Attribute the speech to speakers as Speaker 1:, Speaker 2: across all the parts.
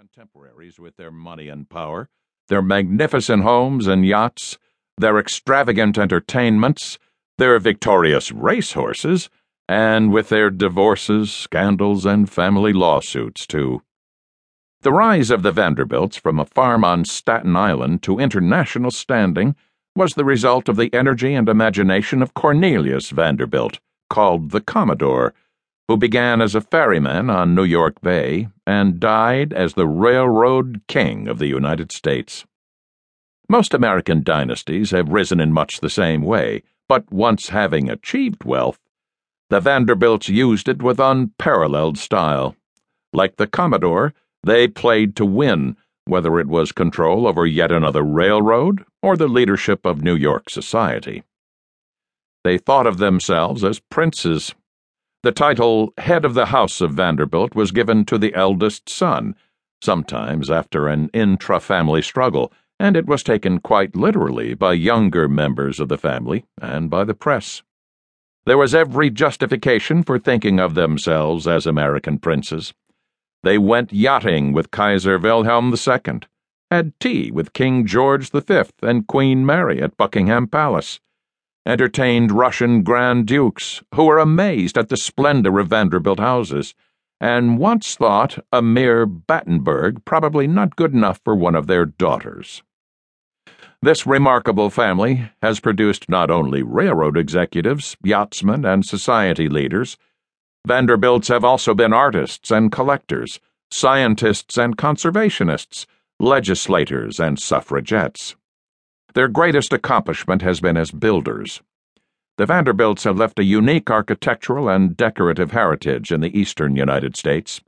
Speaker 1: contemporaries with their money and power, their magnificent homes and yachts, their extravagant entertainments, their victorious racehorses, and with their divorces, scandals, and family lawsuits, too. The rise of the Vanderbilts from a farm on Staten Island to international standing was the result of the energy and imagination of Cornelius Vanderbilt, called the Commodore who began as a ferryman on New York Bay and died as the railroad king of the United States. Most American dynasties have risen in much the same way, but once having achieved wealth, the Vanderbilts used it with unparalleled style. Like the Commodore, they played to win, whether it was control over yet another railroad or the leadership of New York society. They thought of themselves as princes the title Head of the House of Vanderbilt was given to the eldest son, sometimes after an intra family struggle, and it was taken quite literally by younger members of the family and by the press. There was every justification for thinking of themselves as American princes. They went yachting with Kaiser Wilhelm II, had tea with King George V and Queen Mary at Buckingham Palace entertained Russian Grand Dukes who were amazed at the splendor of Vanderbilt houses, and once thought a mere Battenberg probably not good enough for one of their daughters. This remarkable family has produced not only railroad executives, yachtsmen, and society leaders. Vanderbilts have also been artists and collectors, scientists and conservationists, legislators and suffragettes. Their greatest accomplishment has been as builders. The Vanderbilts have left a unique architectural and decorative heritage in the eastern United States.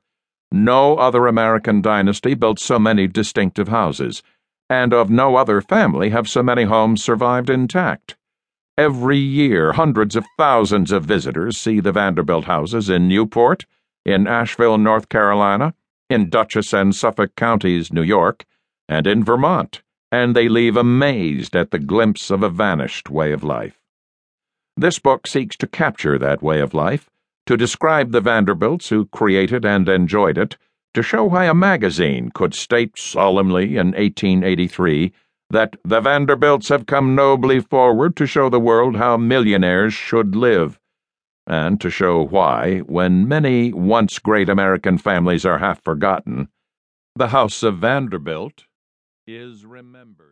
Speaker 1: No other American dynasty built so many distinctive houses, and of no other family have so many homes survived intact. Every year, hundreds of thousands of visitors see the Vanderbilt houses in Newport, in Asheville, North Carolina, in Dutchess and Suffolk counties, New York, and in Vermont and they leave amazed at the glimpse of a vanished way of life. This book seeks to capture that way of life, to describe the Vanderbilts who created and enjoyed it, to show why a magazine could state solemnly in 1883 that the Vanderbilts have come nobly forward to show the world how millionaires should live, and to show why, when many once great American families are half forgotten, the House of Vanderbilt is remembered.